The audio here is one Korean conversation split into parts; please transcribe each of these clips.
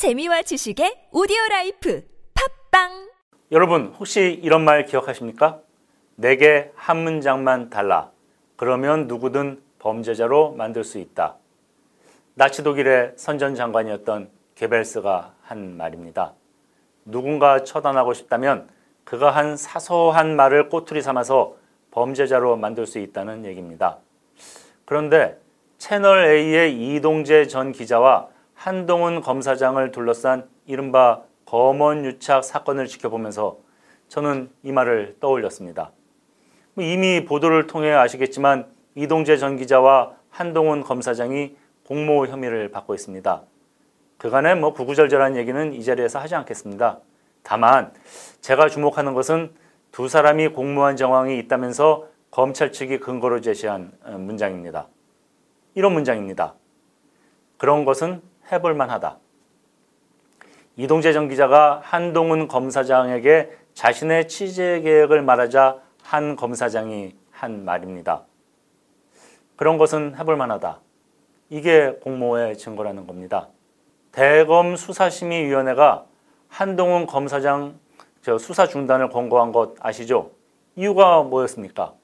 재미와 지식의 오디오 라이프 팟빵 여러분 혹시 이런 말 기억하십니까? 내게 한 문장만 달라. 그러면 누구든 범죄자로 만들 수 있다. 나치 독일의 선전 장관이었던 괴벨스가 한 말입니다. 누군가 처단하고 싶다면 그가 한 사소한 말을 꼬투리 삼아서 범죄자로 만들 수 있다는 얘기입니다. 그런데 채널 A의 이동재 전 기자와 한동훈 검사장을 둘러싼 이른바 검언 유착 사건을 지켜보면서 저는 이 말을 떠올렸습니다. 뭐 이미 보도를 통해 아시겠지만 이동재 전 기자와 한동훈 검사장이 공모 혐의를 받고 있습니다. 그간의 뭐 구구절절한 얘기는 이 자리에서 하지 않겠습니다. 다만 제가 주목하는 것은 두 사람이 공모한 정황이 있다면서 검찰 측이 근거로 제시한 어, 문장입니다. 이런 문장입니다. 그런 것은 해볼 만하다. 이동재 전 기자가 한동훈 검사장에게 자신의 취재 계획을 말하자 한 검사장이 한 말입니다. 그런 것은 해볼 만하다. 이게 공모의 증거라는 겁니다. 대검 수사심의위원회가 한동훈 검사장 수사 중단을 권고한 것 아시죠? 이유가 뭐였습니까?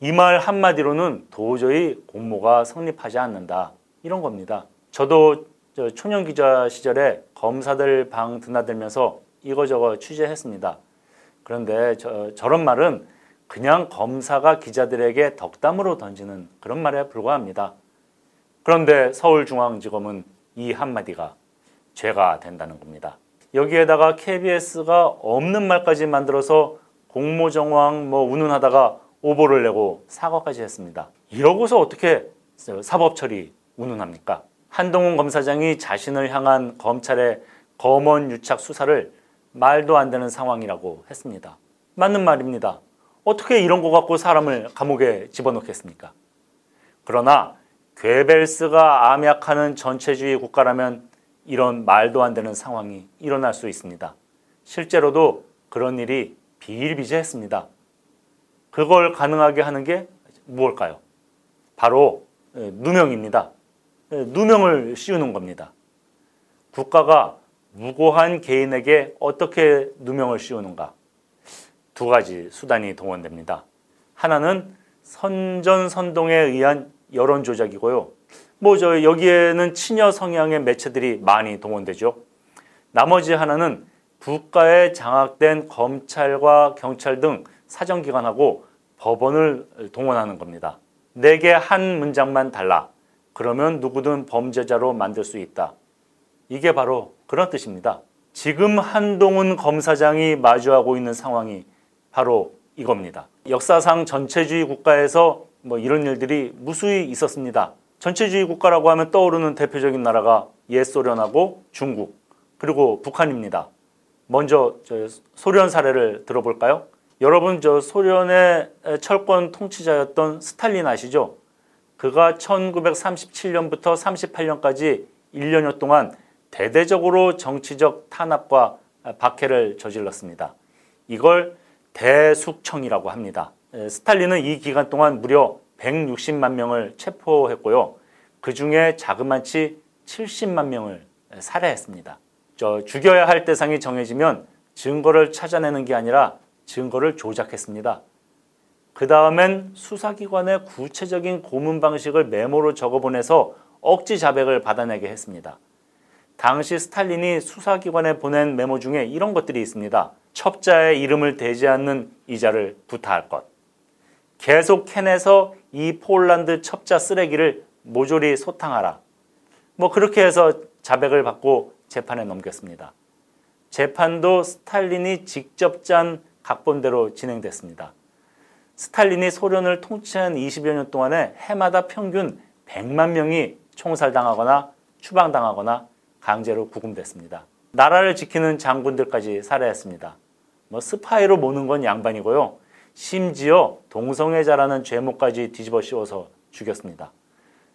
이 말 한마디로는 도저히 공모가 성립하지 않는다. 이런 겁니다. 저도 초년 기자 시절에 검사들 방 드나들면서 이거저거 취재했습니다. 그런데 저, 저런 말은 그냥 검사가 기자들에게 덕담으로 던지는 그런 말에 불과합니다. 그런데 서울중앙지검은 이 한마디가 죄가 된다는 겁니다. 여기에다가 KBS가 없는 말까지 만들어서 공모 정황 뭐 운운하다가 오보를 내고 사과까지 했습니다. 이러고서 어떻게 사법 처리 운운합니까? 한동훈 검사장이 자신을 향한 검찰의 검언 유착 수사를 말도 안 되는 상황이라고 했습니다. 맞는 말입니다. 어떻게 이런 거 갖고 사람을 감옥에 집어넣겠습니까? 그러나 괴벨스가 암약하는 전체주의 국가라면 이런 말도 안 되는 상황이 일어날 수 있습니다. 실제로도 그런 일이 비일비재했습니다. 그걸 가능하게 하는 게 무엇일까요? 바로 예, 누명입니다. 예, 누명을 씌우는 겁니다. 국가가 무고한 개인에게 어떻게 누명을 씌우는가? 두 가지 수단이 동원됩니다. 하나는 선전선동에 의한 여론 조작이고요. 뭐 저 여기에는 친여 성향의 매체들이 많이 동원되죠. 나머지 하나는 국가에 장악된 검찰과 경찰 등 사정기관하고 법원을 동원하는 겁니다. 내게 한 문장만 달라. 그러면 누구든 범죄자로 만들 수 있다. 이게 바로 그런 뜻입니다. 지금 한동훈 검사장이 마주하고 있는 상황이 바로 이겁니다. 역사상 전체주의 국가에서 뭐 이런 일들이 무수히 있었습니다. 전체주의 국가라고 하면 떠오르는 대표적인 나라가 옛 소련하고 중국 그리고 북한입니다. 먼저 소련 사례를 들어볼까요? 여러분 저 소련의 철권 통치자였던 스탈린 아시죠? 그가 1937년부터 38년까지 1년여 동안 대대적으로 정치적 탄압과 박해를 저질렀습니다. 이걸 대숙청이라고 합니다. 스탈린은 이 기간 동안 무려 160만 명을 체포했고요. 그 중에 자그마치 70만 명을 살해했습니다. 저 죽여야 할 대상이 정해지면 증거를 찾아내는 게 아니라 증거를 조작했습니다. 그 다음엔 수사기관의 구체적인 고문 방식을 메모로 적어보내서 억지 자백을 받아내게 했습니다. 당시 스탈린이 수사기관에 보낸 메모 중에 이런 것들이 있습니다. 첩자의 이름을 대지 않는 이자를 부탁할 것. 계속 캔에서 이 폴란드 첩자 쓰레기를 모조리 소탕하라. 뭐 그렇게 해서 자백을 받고 재판에 넘겼습니다. 재판도 스탈린이 직접 짠 각본대로 진행됐습니다. 스탈린이 소련을 통치한 20여 년 동안에 해마다 평균 100만 명이 총살당하거나 추방당하거나 강제로 구금됐습니다. 나라를 지키는 장군들까지 살해했습니다. 뭐 스파이로 모는 건 양반이고요. 심지어 동성애자라는 죄목까지 뒤집어 씌워서 죽였습니다.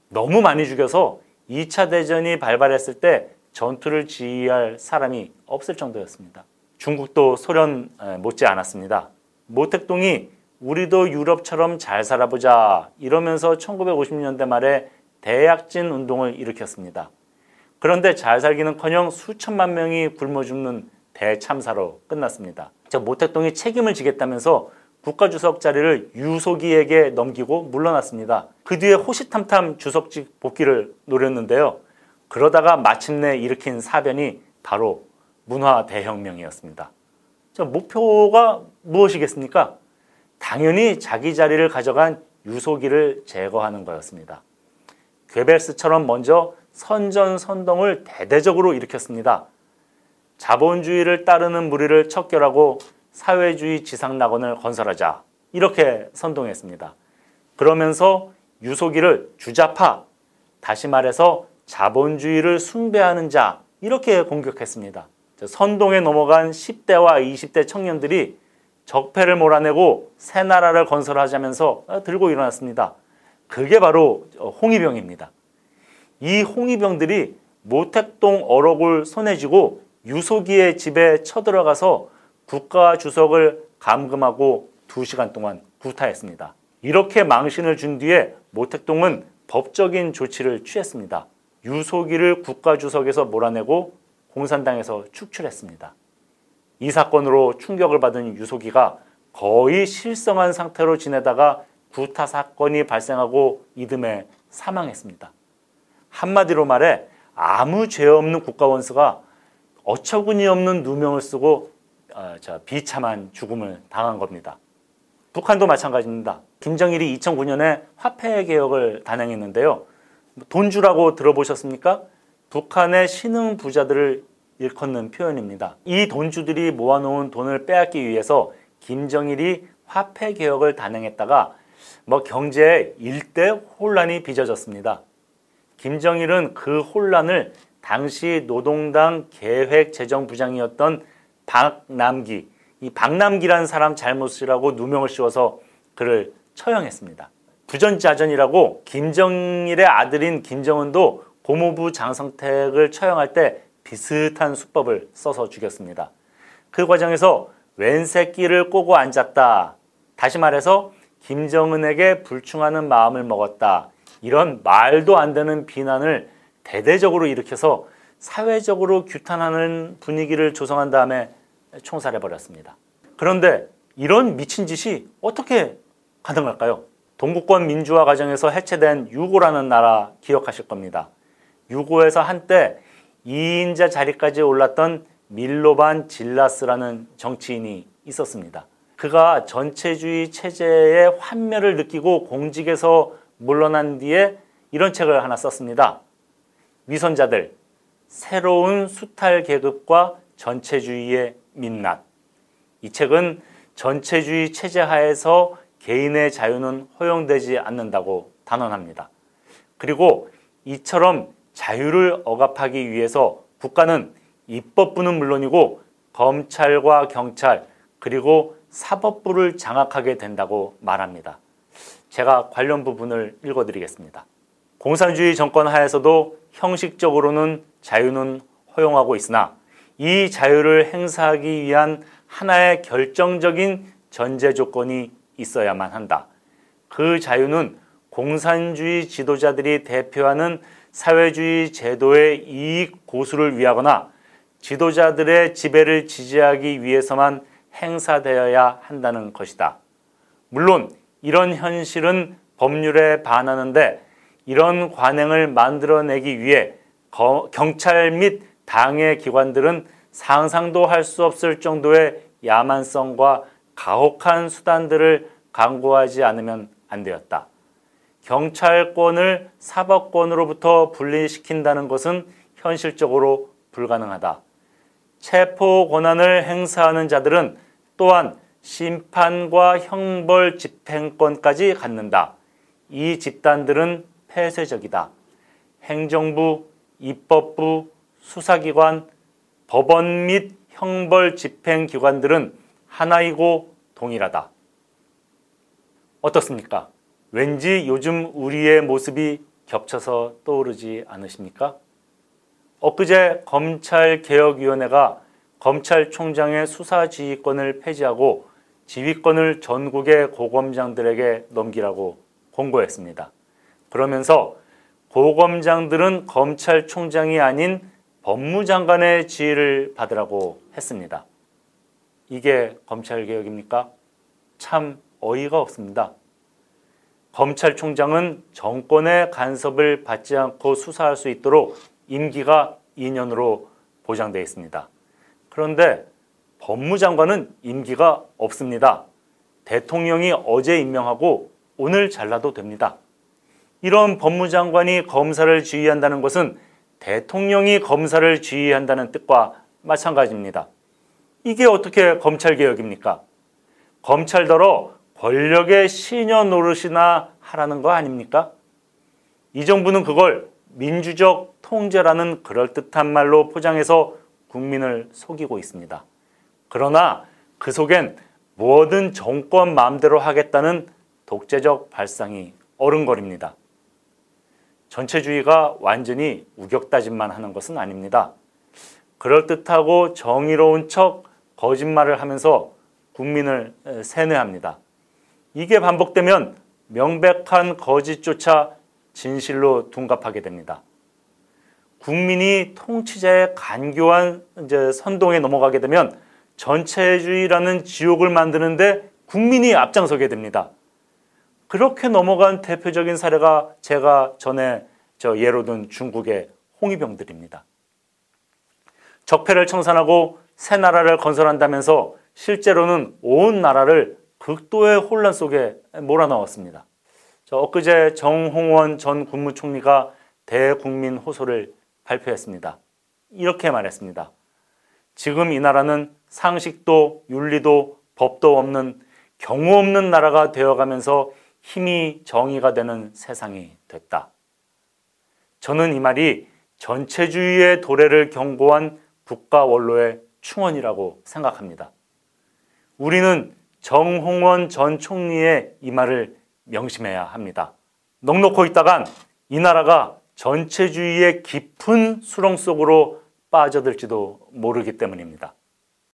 너무 많이 죽여서 2차 대전이 발발했을 때 전투를 지휘할 사람이 없을 정도였습니다. 중국도 소련 못지 않았습니다. 모택동이 우리도 유럽처럼 잘 살아보자 이러면서 1950년대 말에 대약진 운동을 일으켰습니다. 그런데 잘 살기는커녕 수천만 명이 굶어 죽는 대참사로 끝났습니다. 저 모택동이 책임을 지겠다면서 국가주석 자리를 유소기에게 넘기고 물러났습니다. 그 뒤에 호시탐탐 주석직 복귀를 노렸는데요. 그러다가 마침내 일으킨 사변이 바로 문화 대혁명이었습니다. 저 목표가 무엇이겠습니까? 당연히 자기 자리를 가져간 유소기를 제거하는 거였습니다. 괴벨스처럼 먼저 선전선동을 대대적으로 일으켰습니다. 자본주의를 따르는 무리를 척결하고 사회주의 지상낙원을 건설하자 이렇게 선동했습니다. 그러면서 유소기를 주자파, 다시 말해서 자본주의를 숭배하는 자 이렇게 공격했습니다. 선동에 넘어간 10대와 20대 청년들이 적폐를 몰아내고 새 나라를 건설하자면서 들고 일어났습니다. 그게 바로 홍위병입니다. 이 홍위병들이 모택동 어록을 손에 쥐고 유소기의 집에 쳐들어가서 국가 주석을 감금하고 2시간 동안 구타했습니다. 이렇게 망신을 준 뒤에 모택동은 법적인 조치를 취했습니다. 유소기를 국가 주석에서 몰아내고 공산당에서 축출했습니다. 이 사건으로 충격을 받은 유소기가 거의 실성한 상태로 지내다가 구타 사건이 발생하고 이듬해 사망했습니다. 한마디로 말해 아무 죄 없는 국가원수가 어처구니 없는 누명을 쓰고 어, 비참한 죽음을 당한 겁니다. 북한도 마찬가지입니다. 김정일이 2009년에 화폐 개혁을 단행했는데요. 돈 주라고 들어보셨습니까? 북한의 신흥 부자들을 일컫는 표현입니다. 이 돈주들이 모아놓은 돈을 빼앗기 위해서 김정일이 화폐 개혁을 단행했다가 뭐 경제에 일대 혼란이 빚어졌습니다. 김정일은 그 혼란을 당시 노동당 계획재정부장이었던 박남기, 이 박남기라는 사람 잘못이라고 누명을 씌워서 그를 처형했습니다. 부전자전이라고 김정일의 아들인 김정은도 고모부 장성택을 처형할 때 비슷한 수법을 써서 죽였습니다. 그 과정에서 웬 새끼를 꼬고 앉았다. 다시 말해서 김정은에게 불충하는 마음을 먹었다. 이런 말도 안 되는 비난을 대대적으로 일으켜서 사회적으로 규탄하는 분위기를 조성한 다음에 총살해 버렸습니다. 그런데 이런 미친 짓이 어떻게 가능할까요? 동구권 민주화 과정에서 해체된 유고라는 나라 기억하실 겁니다. 유고에서 한때 2인자 자리까지 올랐던 밀로반 질라스라는 정치인이 있었습니다. 그가 전체주의 체제의 환멸을 느끼고 공직에서 물러난 뒤에 이런 책을 하나 썼습니다. 위선자들, 새로운 수탈 계급과 전체주의의 민낯. 이 책은 전체주의 체제 하에서 개인의 자유는 허용되지 않는다고 단언합니다. 그리고 이처럼 자유를 억압하기 위해서 국가는 입법부는 물론이고 검찰과 경찰 그리고 사법부를 장악하게 된다고 말합니다. 제가 관련 부분을 읽어드리겠습니다. 공산주의 정권 하에서도 형식적으로는 자유는 허용하고 있으나 이 자유를 행사하기 위한 하나의 결정적인 전제 조건이 있어야만 한다. 그 자유는 공산주의 지도자들이 대표하는 사회주의 제도의 이익 고수를 위하거나 지도자들의 지배를 지지하기 위해서만 행사되어야 한다는 것이다. 물론 이런 현실은 법률에 반하는데 이런 관행을 만들어내기 위해 경찰 및 당의 기관들은 상상도 할 수 없을 정도의 야만성과 가혹한 수단들을 강구하지 않으면 안 되었다. 경찰권을 사법권으로부터 분리시킨다는 것은 현실적으로 불가능하다. 체포 권한을 행사하는 자들은 또한 심판과 형벌 집행권까지 갖는다. 이 집단들은 폐쇄적이다. 행정부, 입법부, 수사기관, 법원 및 형벌 집행기관들은 하나이고 동일하다. 어떻습니까? 왠지 요즘 우리의 모습이 겹쳐서 떠오르지 않으십니까? 엊그제 검찰개혁위원회가 검찰총장의 수사지휘권을 폐지하고 지휘권을 전국의 고검장들에게 넘기라고 공고했습니다. 그러면서 고검장들은 검찰총장이 아닌 법무장관의 지휘를 받으라고 했습니다. 이게 검찰개혁입니까? 참 어이가 없습니다. 검찰총장은 정권의 간섭을 받지 않고 수사할 수 있도록 임기가 2년으로 보장되어 있습니다. 그런데 법무장관은 임기가 없습니다. 대통령이 어제 임명하고 오늘 잘라도 됩니다. 이런 법무장관이 검사를 지휘한다는 것은 대통령이 검사를 지휘한다는 뜻과 마찬가지입니다. 이게 어떻게 검찰개혁입니까? 검찰더러 권력의 시녀 노릇이나 하라는 거 아닙니까? 이 정부는 그걸 민주적 통제라는 그럴듯한 말로 포장해서 국민을 속이고 있습니다. 그러나 그 속엔 뭐든 정권 마음대로 하겠다는 독재적 발상이 어른거립니다. 전체주의가 완전히 우격다짐만 하는 것은 아닙니다. 그럴듯하고 정의로운 척 거짓말을 하면서 국민을 세뇌합니다. 이게 반복되면 명백한 거짓조차 진실로 둔갑하게 됩니다. 국민이 통치자의 간교한 이제 선동에 넘어가게 되면 전체주의라는 지옥을 만드는데 국민이 앞장서게 됩니다. 그렇게 넘어간 대표적인 사례가 제가 전에 저 예로 든 중국의 홍위병들입니다. 적폐를 청산하고 새 나라를 건설한다면서 실제로는 온 나라를 극도의 혼란 속에 몰아넣었습니다. 저 엊그제 정홍원 전 국무총리가 대국민 호소를 발표했습니다. 이렇게 말했습니다. 지금 이 나라는 상식도 윤리도 법도 없는 경우 없는 나라가 되어가면서 힘이 정의가 되는 세상이 됐다. 저는 이 말이 전체주의의 도래를 경고한 국가 원로의 충언이라고 생각합니다. 우리는 정홍원 전 총리의 이 말을 명심해야 합니다. 넉넉고 있다간 이 나라가 전체주의의 깊은 수렁 속으로 빠져들지도 모르기 때문입니다.